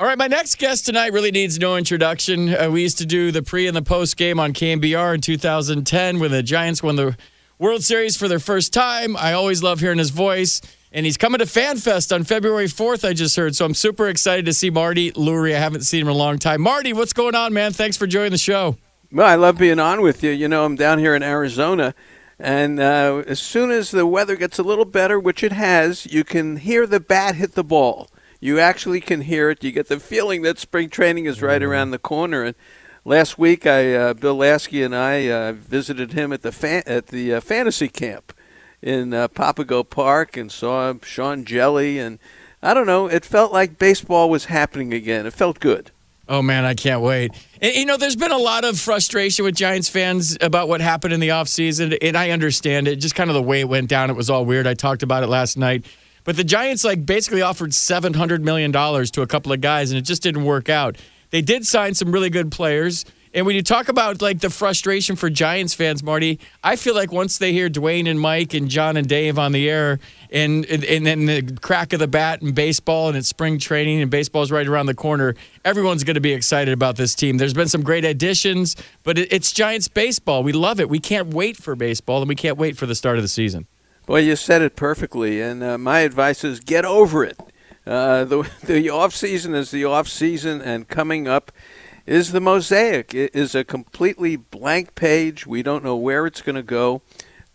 All right, my next guest tonight really needs no introduction. Uh, we used to do the pre and the post game on KNBR in 2010 when the Giants won the World Series for their first time. I always love hearing his voice. And he's coming to FanFest on February 4th, I just heard. So I'm super excited to see Marty Lurie. I haven't seen him in a long time. Marty, what's going on, man? Thanks for joining the show. Well, I love being on with you. You know, I'm down here in Arizona. And uh, as soon as the weather gets a little better, which it has, you can hear the bat hit the ball you actually can hear it. You get the feeling that spring training is right mm-hmm. around the corner. And last week, I uh, Bill Laskey and I uh, visited him at the fan- at the uh, fantasy camp in uh, Papago Park and saw Sean Jelly. And I don't know, it felt like baseball was happening again. It felt good. Oh man, I can't wait. And, you know, there's been a lot of frustration with Giants fans about what happened in the offseason, and I understand it. Just kind of the way it went down, it was all weird. I talked about it last night. But the Giants like basically offered seven hundred million dollars to a couple of guys, and it just didn't work out. They did sign some really good players. And when you talk about like the frustration for Giants fans, Marty, I feel like once they hear Duane and Mike and John and Dave on the air, and and then the crack of the bat and baseball, and it's spring training and baseball's right around the corner, everyone's going to be excited about this team. There's been some great additions, but it's Giants baseball. We love it. We can't wait for baseball, and we can't wait for the start of the season. Well, you said it perfectly, and uh, my advice is get over it. Uh, the the off season is the off season, and coming up is the mosaic. It is a completely blank page. We don't know where it's going to go.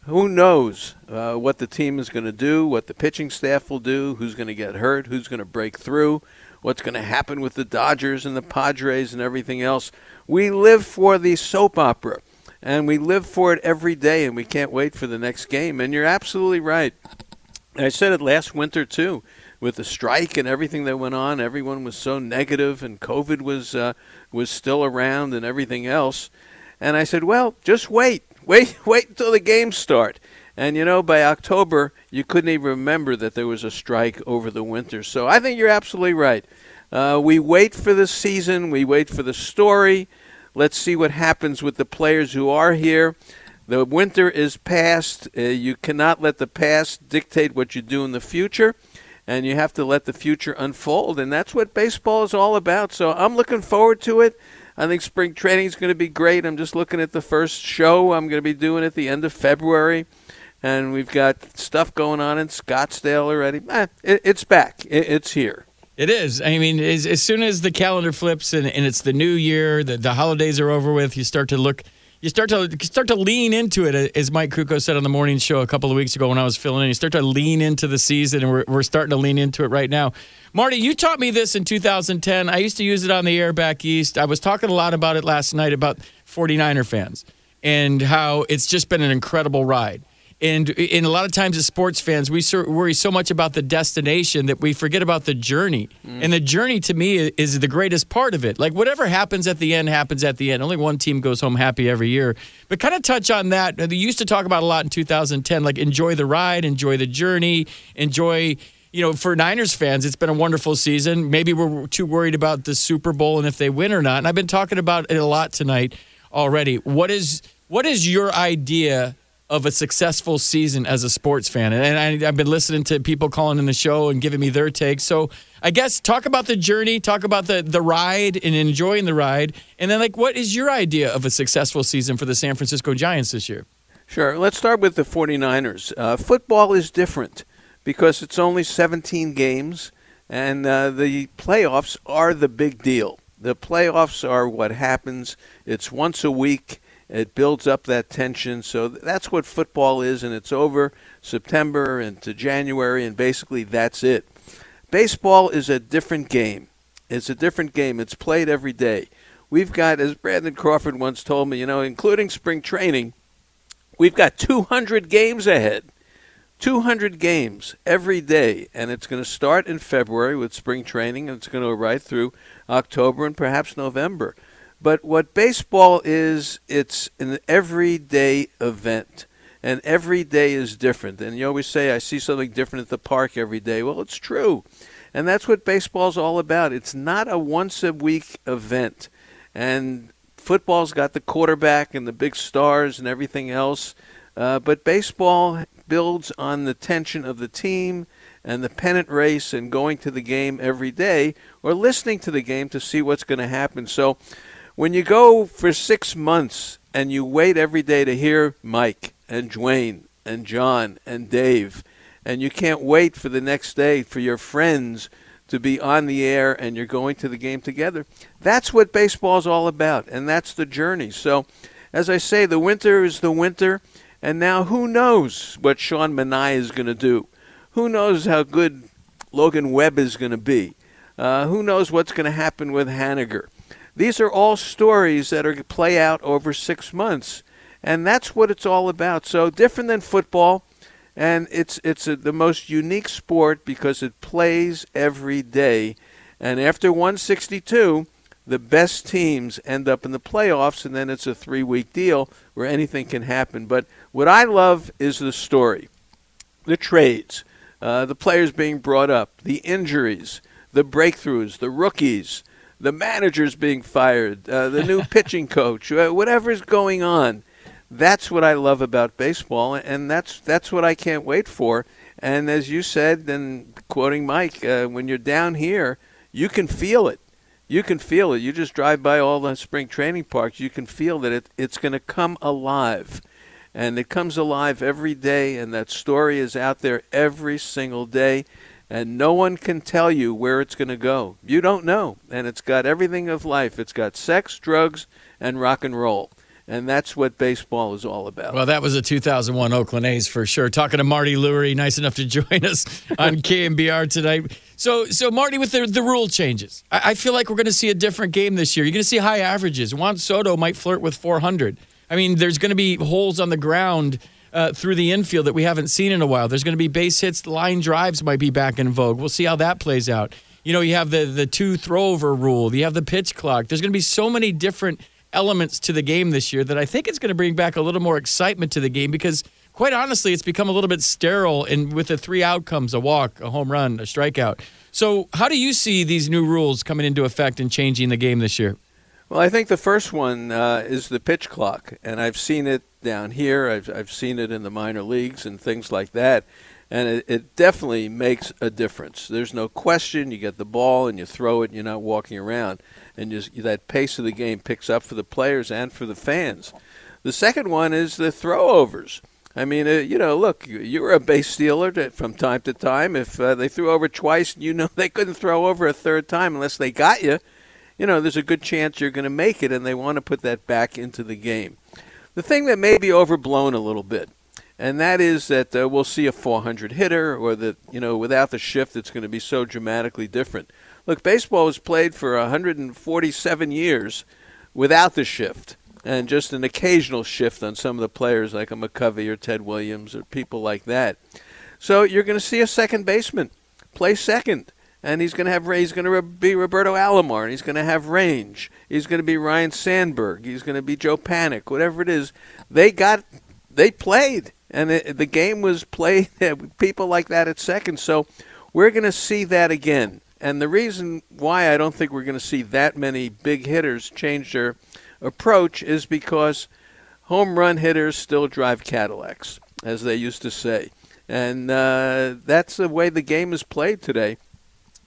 Who knows uh, what the team is going to do, what the pitching staff will do, who's going to get hurt, who's going to break through, what's going to happen with the Dodgers and the Padres and everything else. We live for the soap opera and we live for it every day, and we can't wait for the next game. And you're absolutely right. I said it last winter too, with the strike and everything that went on. Everyone was so negative, and COVID was uh, was still around, and everything else. And I said, well, just wait, wait, wait until the games start. And you know, by October, you couldn't even remember that there was a strike over the winter. So I think you're absolutely right. Uh, we wait for the season. We wait for the story. Let's see what happens with the players who are here. The winter is past. Uh, you cannot let the past dictate what you do in the future, and you have to let the future unfold. And that's what baseball is all about. So I'm looking forward to it. I think spring training is going to be great. I'm just looking at the first show I'm going to be doing at the end of February. And we've got stuff going on in Scottsdale already. Eh, it, it's back. It, it's here. It is. I mean, as, as soon as the calendar flips and, and it's the new year, the, the holidays are over with, you start to look, you start to start to lean into it, as Mike Krukow said on the morning show a couple of weeks ago when I was filling in. You start to lean into the season, and we're, we're starting to lean into it right now. Marty, you taught me this in 2010. I used to use it on the air back east. I was talking a lot about it last night about 49er fans and how it's just been an incredible ride. And, and a lot of times as sports fans, we worry so much about the destination that we forget about the journey. Mm. And the journey to me is the greatest part of it. Like whatever happens at the end happens at the end. Only one team goes home happy every year. But kind of touch on that. They used to talk about a lot in 2010, like enjoy the ride, enjoy the journey, enjoy you know, for Niners fans, it's been a wonderful season. Maybe we're too worried about the Super Bowl and if they win or not. And I've been talking about it a lot tonight already. What is what is your idea of a successful season as a sports fan. And I, have been listening to people calling in the show and giving me their take. So I guess talk about the journey, talk about the, the ride and enjoying the ride. And then, like, what is your idea of a successful season for the San Francisco Giants this year? Sure. Let's start with the 49ers. Uh, football is different because it's only 17 games, and uh, the playoffs are the big deal. The playoffs are what happens, it's once a week it builds up that tension. So that's what football is, and it's over September into January, and basically that's it. Baseball is a different game. It's a different game. It's played every day. We've got, as Brandon Crawford once told me, you know, including spring training, we've got 200 games ahead. 200 games every day, and it's going to start in February with spring training, and it's going to go right through October and perhaps November. But what baseball is, it's an everyday event. And every day is different. And you always say, I see something different at the park every day. Well, it's true. And that's what baseball's all about. It's not a once a week event. And football's got the quarterback and the big stars and everything else. Uh, but baseball builds on the tension of the team and the pennant race and going to the game every day or listening to the game to see what's going to happen. So when you go for six months and you wait every day to hear Mike and Duane and John and Dave, and you can't wait for the next day for your friends to be on the air and you're going to the game together. That's what baseball is all about, and that's the journey. So, as I say, the winter is the winter, and now who knows what Sean Manaea is going to do? Who knows how good Logan Webb is going to be? Uh, who knows what's going to happen with Haniger? These are all stories that are play out over six months, and that's what it's all about. So different than football and it's it's a, the most unique sport because it plays every day. And after 162, the best teams end up in the playoffs, and then it's a three-week deal where anything can happen. But what I love is the story, the trades, uh, the players being brought up, the injuries, the breakthroughs, the rookies, the managers being fired, uh, the new pitching coach, uh, whatever's going on that's what I love about baseball, and that's that's what I can't wait for. And as you said, and quoting Mike, uh, when you're down here, you can feel it. You can feel it. You just drive by all the spring training parks. You can feel that it, it's going to come alive. And it comes alive every day, and that story is out there every single day. And no one can tell you where it's going to go. You don't know. And it's got everything of life it's got sex, drugs, and rock and roll and that's what baseball is all about. Well, that was a 2001 Oakland A's for sure. Talking to Marty Lurie, nice enough to join us on KNBR tonight. So, so Marty, with the, the rule changes, I, I feel like we're going to see a different game this year. You're going to see high averages. Juan Soto might flirt with 400. I mean, there's going to be holes on the ground. Uh, through the infield that we haven't seen in a while. There's going to be base hits, line drives might be back in vogue. We'll see how that plays out. You know, you have the the two throw over rule. You have the pitch clock. There's going to be so many different elements to the game this year that I think it's going to bring back a little more excitement to the game because quite honestly, it's become a little bit sterile and with the three outcomes a walk, a home run, a strikeout. So, how do you see these new rules coming into effect and changing the game this year? Well, I think the first one uh, is the pitch clock, and I've seen it down here. I've, I've seen it in the minor leagues and things like that, and it, it definitely makes a difference. There's no question. You get the ball and you throw it, and you're not walking around and just that pace of the game picks up for the players and for the fans. The second one is the throwovers. I mean, uh, you know, look, you were a base stealer to, from time to time. If uh, they threw over twice, and you know they couldn't throw over a third time unless they got you. You know, there's a good chance you're going to make it, and they want to put that back into the game. The thing that may be overblown a little bit, and that is that uh, we'll see a 400 hitter, or that you know, without the shift, it's going to be so dramatically different. Look, baseball was played for 147 years without the shift and just an occasional shift on some of the players like a McCovey or Ted Williams or people like that. So you're going to see a second baseman play second, and he's going to have he's going to be Roberto Alomar, and he's going to have range. He's going to be Ryne Sandberg. He's going to be Joe Panik. Whatever it is, they got they played, and it, the game was played. People like that at second, so we're going to see that again. And the reason why I don't think we're going to see that many big hitters change their approach is because home run hitters still drive Cadillacs, as they used to say. And uh, that's the way the game is played today.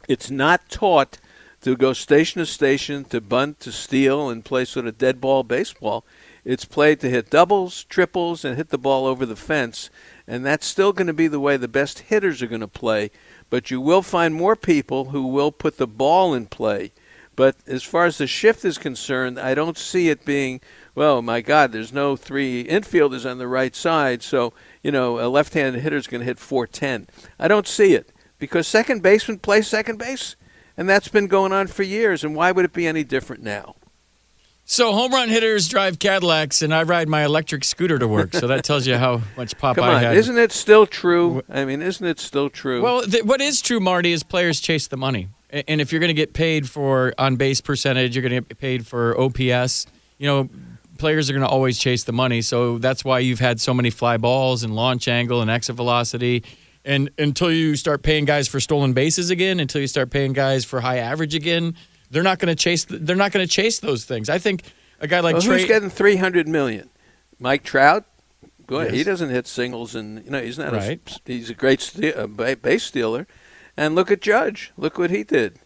It's not taught to go station to station, to bunt, to steal, and play sort of dead ball baseball. It's played to hit doubles, triples, and hit the ball over the fence. And that's still going to be the way the best hitters are going to play but you will find more people who will put the ball in play. But as far as the shift is concerned, I don't see it being, well, my God, there's no three infielders on the right side, so, you know, a left handed hitter is going to hit 410. I don't see it because second baseman plays second base, and that's been going on for years, and why would it be any different now? So home run hitters drive Cadillacs, and I ride my electric scooter to work. So that tells you how much pop Come I on, had. isn't it still true? I mean, isn't it still true? Well, th- what is true, Marty, is players chase the money, and if you're going to get paid for on base percentage, you're going to get paid for OPS. You know, players are going to always chase the money. So that's why you've had so many fly balls and launch angle and exit velocity. And until you start paying guys for stolen bases again, until you start paying guys for high average again, they're not going to chase. They're not going to chase those things. I think a guy like well, Trey. who's getting three hundred million? Mike Trout, Boy, Yes. he doesn't hit singles, and you know he's not. Right. A, he's a great ba- base stealer, and look at Judge. Look what he did.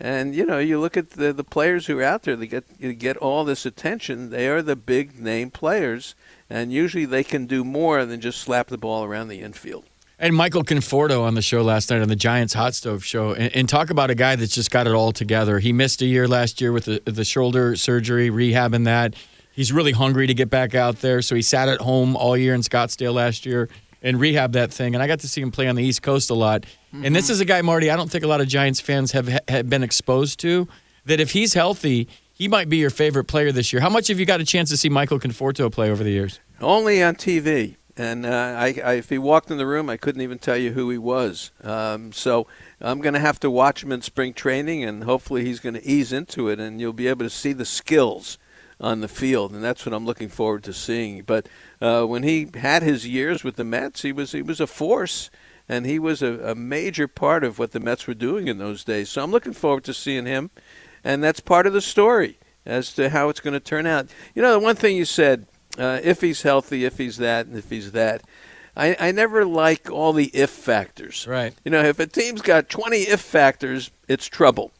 And you know, you look at the the players who are out there. They get you get all this attention. They are the big name players, and usually they can do more than just slap the ball around the infield. And Michael Conforto on the show last night on the Giants Hot Stove Show, and, and talk about a guy that's just got it all together. He missed a year last year with the, the shoulder surgery, rehabbing that. He's really hungry to get back out there, so he sat at home all year in Scottsdale last year and rehabbed that thing. And I got to see him play on the East Coast a lot. And this mm-hmm. is a guy, Marty, I don't think a lot of Giants fans have, have been exposed to. That if he's healthy, he might be your favorite player this year. How much have you got a chance to see Michael Conforto play over the years? Only on TV. And uh, I, I, if he walked in the room, I couldn't even tell you who he was. Um, so I'm going to have to watch him in spring training, and hopefully he's going to ease into it, and you'll be able to see the skills on the field, and that's what I'm looking forward to seeing. But uh, when he had his years with the Mets, he was he was a force, and he was a, a major part of what the Mets were doing in those days. So I'm looking forward to seeing him, and that's part of the story as to how it's going to turn out. You know, the one thing you said uh, if he's healthy, if he's that, and if he's that. I, I never like all the if factors. Right. You know, if a team's got 20 if factors, it's trouble.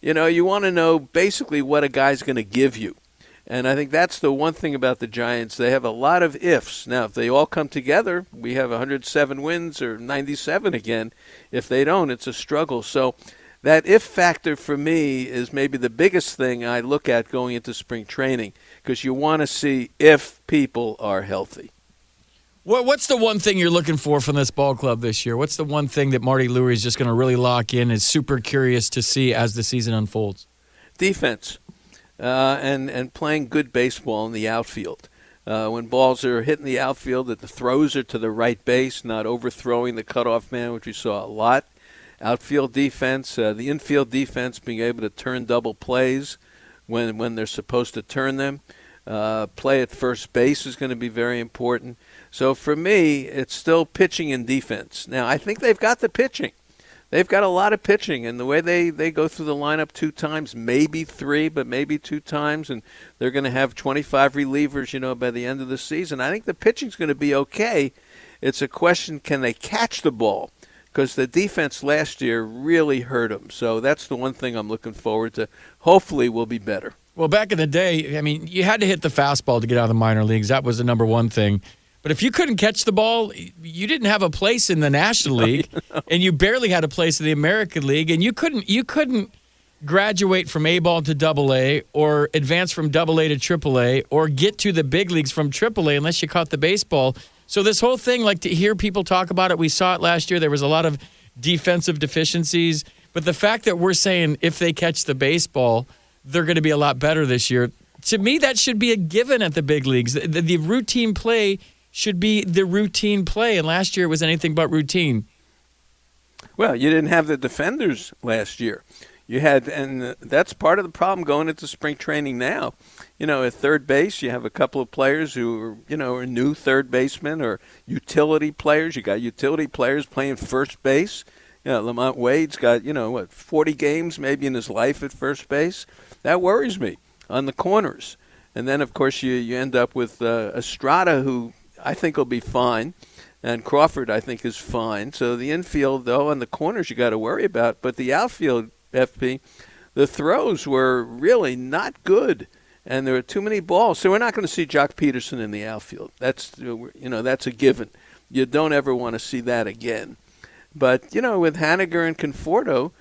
You know, you want to know basically what a guy's going to give you. And I think that's the one thing about the Giants. They have a lot of ifs. Now, if they all come together, we have 107 wins or 97 again. If they don't, it's a struggle. So that if factor for me is maybe the biggest thing I look at going into spring training because you want to see if people are healthy. What, what's the one thing you're looking for from this ball club this year? What's the one thing that Marty Lurie is just going to really lock in? Is super curious to see as the season unfolds. Defense uh, and and playing good baseball in the outfield. Uh, when balls are hitting the outfield, that the throws are to the right base, not overthrowing the cutoff man, which we saw a lot. Outfield defense, uh, the infield defense, being able to turn double plays when when they're supposed to turn them. Uh, play at first base is going to be very important. So for me, it's still pitching and defense. Now I think they've got the pitching. They've got a lot of pitching, and the way they, they go through the lineup two times, maybe three, but maybe two times, and they're going to have 25 relievers, you know, by the end of the season. I think the pitching's going to be okay. It's a question can they catch the ball? Because the defense last year really hurt them. So that's the one thing I'm looking forward to. Hopefully, we'll be better. Well, back in the day, I mean, you had to hit the fastball to get out of the minor leagues. That was the number one thing. But if you couldn't catch the ball, you didn't have a place in the National League, and you barely had a place in the American League, and you couldn't you couldn't graduate from A ball to Double A, or advance from Double A to Triple A, or get to the big leagues from Triple A unless you caught the baseball. So this whole thing, like to hear people talk about it, we saw it last year. There was a lot of defensive deficiencies, but the fact that we're saying if they catch the baseball, they're going to be a lot better this year. To me, that should be a given at the big leagues. The, the, the routine play should be the routine play, and last year it was anything but routine. Well, you didn't have the defenders last year. You had, and that's part of the problem going into spring training now. You know, at third base, you have a couple of players who are, you know, are new third basemen or utility players. You got utility players playing first base. You know, LaMonte Wade's got, you know, what, 40 games maybe in his life at first base. That worries me on the corners. And then, of course, you, you end up with uh, Estrada, who I think will be fine and Crawford I think is fine. So the infield though and the corners you got to worry about, but the outfield FP, the throws were really not good, and there were too many balls. So we're not going to see Joc Pederson in the outfield. That's you know that's a given. You don't ever want to see that again. But you know with Haniger and Conforto,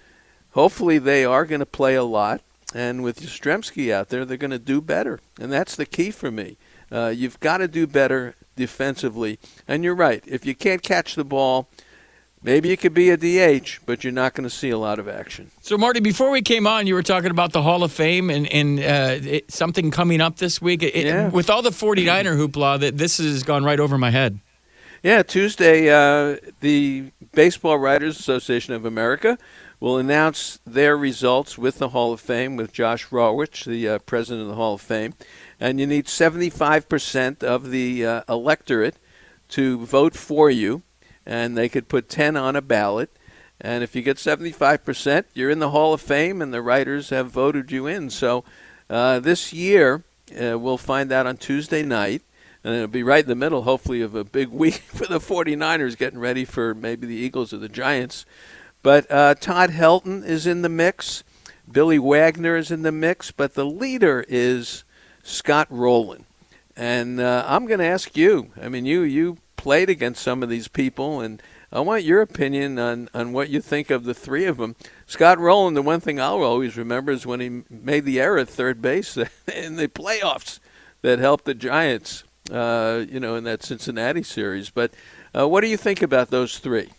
hopefully they are going to play a lot, and with Yastrzemski out there, they're going to do better, and that's the key for me. Uh, you've got to do better defensively. And you're right. If you can't catch the ball, maybe it could be a DH, but you're not going to see a lot of action. So, Marty, before we came on, you were talking about the Hall of Fame and, and uh, it, something coming up this week. It, Yeah. With all the 49er hoopla, that this has gone right over my head. Yeah, Tuesday, uh, the Baseball Writers Association of America will announce their results with the Hall of Fame with Josh Rawitch, the uh, president of the Hall of Fame. And you need 75% of the uh, electorate to vote for you, and they could put 10 on a ballot. And if you get 75%, you're in the Hall of Fame, and the writers have voted you in. So uh, this year, uh, we'll find out on Tuesday night and it'll be right in the middle, hopefully, of a big week for the 49ers getting ready for maybe the Eagles or the Giants. But uh, Todd Helton is in the mix. Billy Wagner is in the mix, but the leader is Scott Rolen. And uh, I'm going to ask you. I mean, you you played against some of these people, and I want your opinion on, on what you think of the three of them. Scott Rolen, the one thing I'll always remember is when he made the error at third base in the playoffs that helped the Giants, uh, you know, in that Cincinnati series. But uh, what do you think about those three?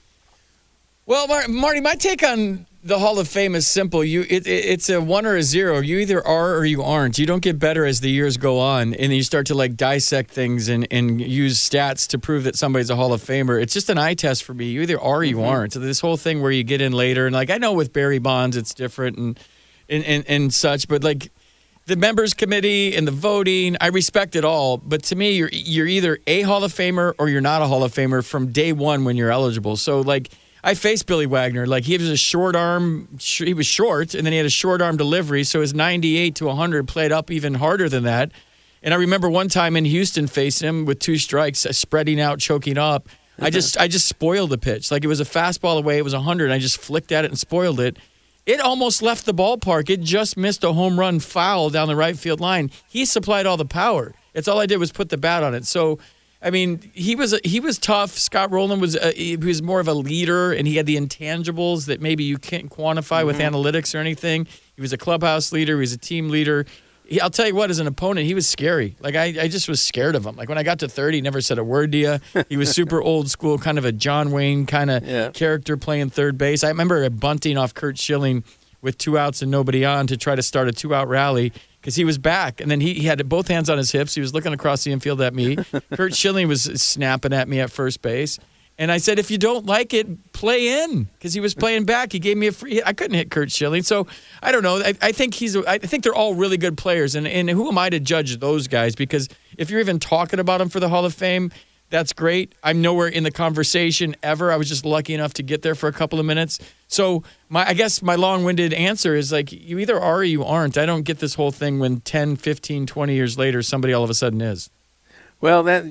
Well, Marty, my take on the Hall of Fame is simple. You, it, it, it's a one or a zero. You either are or you aren't. You don't get better as the years go on, and you start to like dissect things and, and use stats to prove that somebody's a Hall of Famer. It's just an eye test for me. You either are or you mm-hmm. aren't. So this whole thing where you get in later, and like I know with Barry Bonds, it's different and and and, and such, but like the members committee and the voting, I respect it all. But to me, you're you're either a Hall of Famer or you're not a Hall of Famer from day one when you're eligible. So like I faced Billy Wagner. Like he was a short arm. He was short, and then he had a short arm delivery. So his 98 to 100 played up even harder than that. And I remember one time in Houston facing him with two strikes, uh, spreading out, choking up. I just I just spoiled the pitch. Like it was a fastball away. It was 100. I just flicked at it and spoiled it. It almost left the ballpark. It just missed a home run foul down the right field line. He supplied all the power. It's all I did was put the bat on it. So I mean, he was he was tough. Scott Rolen was a, he was more of a leader, and he had the intangibles that maybe you can't quantify mm-hmm. with analytics or anything. He was a clubhouse leader. He was a team leader. He, I'll tell you what, as an opponent, he was scary. Like I, I just was scared of him. Like when I got to 30, he never said a word to you. He was super old school, kind of a John Wayne kind of yeah. character playing third base. I remember bunting off Curt Schilling with two outs and nobody on to try to start a two out rally because he was back, and then he, he had both hands on his hips. He was looking across the infield at me. Curt Schilling was snapping at me at first base. And I said, if you don't like it, play in because he was playing back. He gave me a free hit. I couldn't hit Curt Schilling. So I don't know. I, I, think he's. I think they're all really good players. And, and who am I to judge those guys? Because if you're even talking about them for the Hall of Fame, that's great. I'm nowhere in the conversation ever. I was just lucky enough to get there for a couple of minutes. So my I guess my long-winded answer is like you either are or you aren't. I don't get this whole thing when 10, 15, 20 years later somebody all of a sudden is. Well, that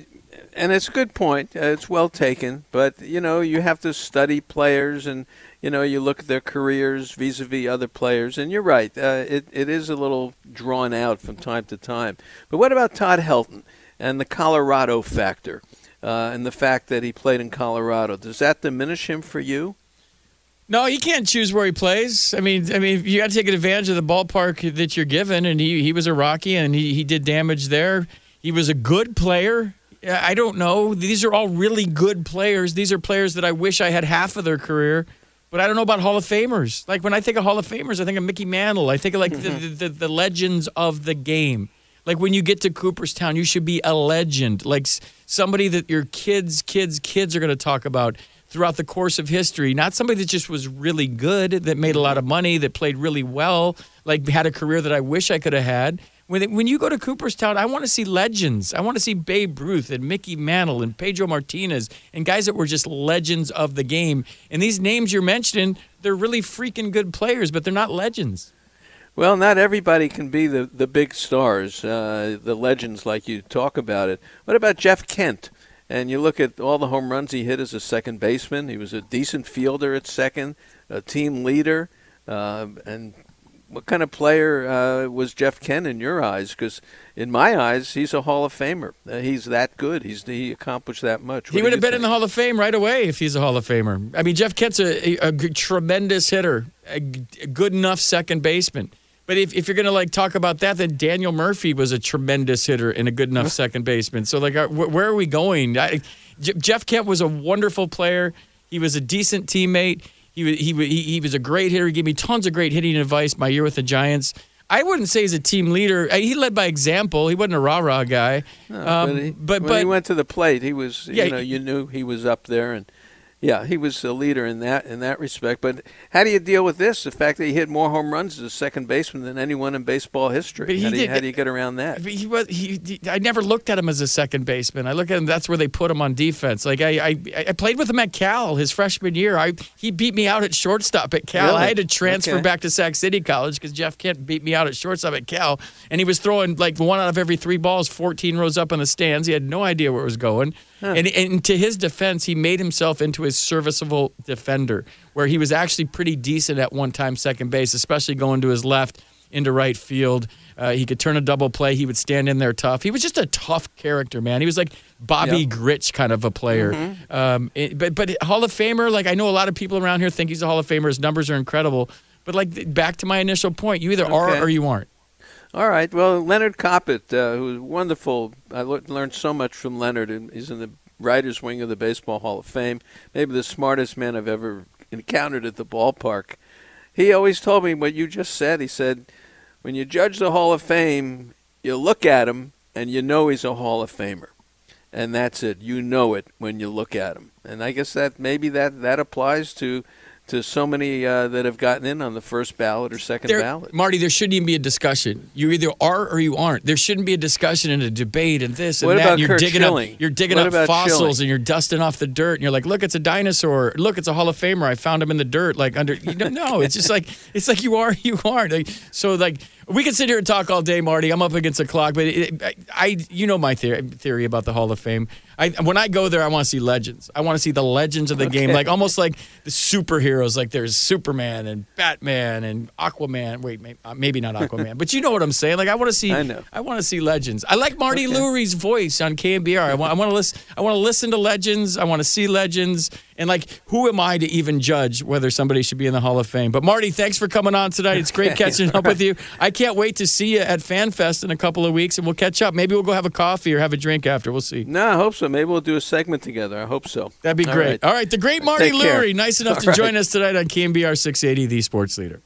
and it's a good point. Uh, it's well taken, but you know, you have to study players and you know, you look at their careers vis-a-vis other players and you're right. Uh, it it is a little drawn out from time to time. But what about Todd Helton and the Colorado factor? Uh, and the fact that he played in Colorado. Does that diminish him for you? No, he can't choose where he plays. I mean, I mean, you got to take advantage of the ballpark that you're given, and he he was a Rocky, and he he did damage there. He was a good player. I don't know. These are all really good players. These are players that I wish I had half of their career, but I don't know about Hall of Famers. Like when I think of Hall of Famers, I think of Mickey Mantle. I think of like the, the, the legends of the game. Like when you get to Cooperstown, you should be a legend, like somebody that your kids, kids, kids are going to talk about throughout the course of history. Not somebody that just was really good, that made a lot of money, that played really well, like had a career that I wish I could have had. When, when you go to Cooperstown, I want to see legends. I want to see Babe Ruth and Mickey Mantle and Pedro Martinez and guys that were just legends of the game. And these names you're mentioning, they're really freaking good players, but they're not legends. Well, not everybody can be the, the big stars, uh, the legends like you talk about it. What about Jeff Kent? And you look at all the home runs he hit as a second baseman. He was a decent fielder at second, a team leader. Uh, and what kind of player uh, was Jeff Kent in your eyes? Because in my eyes, he's a Hall of Famer. Uh, he's that good. He's he accomplished that much. What he would have been think? in the Hall of Fame right away if he's a Hall of Famer. I mean, Jeff Kent's a, a, a tremendous hitter, a, a good enough second baseman. But if, if you're going to like talk about that, then Daniel Murphy was a tremendous hitter and a good enough second baseman. So like, uh, where are we going? I, J- Jeff Kent was a wonderful player. He was a decent teammate. He, he, he, he was a great hitter. He gave me tons of great hitting advice my year with the Giants. I wouldn't say he's a team leader. He led by example. He wasn't a rah rah guy. No, um, but, he, but, when but, he went to the plate, he was. Yeah, you know, you knew he was up there, and Yeah, he was a leader in that in that respect. But how do you deal with this? The fact that he hit more home runs as a second baseman than anyone in baseball history. But he How do, you, did- how do you get around that? He was he, he- I never looked at him as a second baseman. I look at him. That's where they put him on defense. Like I, I, I played with him at Cal his freshman year. I he beat me out at shortstop at Cal. Really? I had to transfer Okay. back to Sac City College because Jeff Kent beat me out at shortstop at Cal, and he was throwing like one out of every three balls, 14 rows up in the stands. He had no idea where it was going. And, and to his defense, he made himself into a serviceable defender, where he was actually pretty decent at one time second base, especially going to his left into right field. Uh, he could turn a double play. He would stand in there tough. He was just a tough character, man. He was like Bobby Yep. Grich kind of a player. Um, it- but but Hall of Famer, like I know a lot of people around here think he's a Hall of Famer. His numbers are incredible. But like back to my initial point, you either Okay. are or you aren't. All right. Well, Leonard Koppett, uh, who was wonderful. I le- learned so much from Leonard, and he's in the writers' wing of the Baseball Hall of Fame. Maybe the smartest man I've ever encountered at the ballpark. He always told me what you just said. He said, when you judge the Hall of Fame, you look at him and you know he's a Hall of Famer. And that's it. You know it when you look at him. And I guess that maybe that, that applies to to so many uh, that have gotten in on the first ballot or second There- ballot. Marty, there shouldn't even be a discussion. You either are or you aren't. There shouldn't be a discussion and a debate and this and What that. about and you're Curt digging Schilling? up, you're digging What up fossils Schilling? and you're dusting off the dirt and you're like, look, it's a dinosaur. Look, it's a Hall of Famer. I found him in the dirt, like under. You know, no, it's just like it's like you are, you aren't. Like, so like we can sit here and talk all day, Marty. I'm up against the clock, but it, I, I, you know my theory, theory about the Hall of Fame. I when I go there, I want to see legends. I want to see the legends of the game, like almost like the superheroes. Like there's Superman and Batman and Aquaman. Wait, maybe, uh, maybe not Aquaman, but you know what I'm saying. Like I want to see. I know. I want to see legends. I like Marty Okay. Lurie's voice on KNBR. I want. I want to listen. I want to listen to legends. I want to see legends. And like, who am I to even judge whether somebody should be in the Hall of Fame? But Marty, thanks for coming on tonight. It's great catching up with you. I can't wait to see you at FanFest in a couple of weeks, and we'll catch up. Maybe we'll go have a coffee or have a drink after. We'll see. No, I hope so. Maybe we'll do a segment together. I hope so. That'd be All great. right. All right, the great Marty Take care. Lurie, nice enough All to right. join us tonight on KNBR 680, the Sports Leader.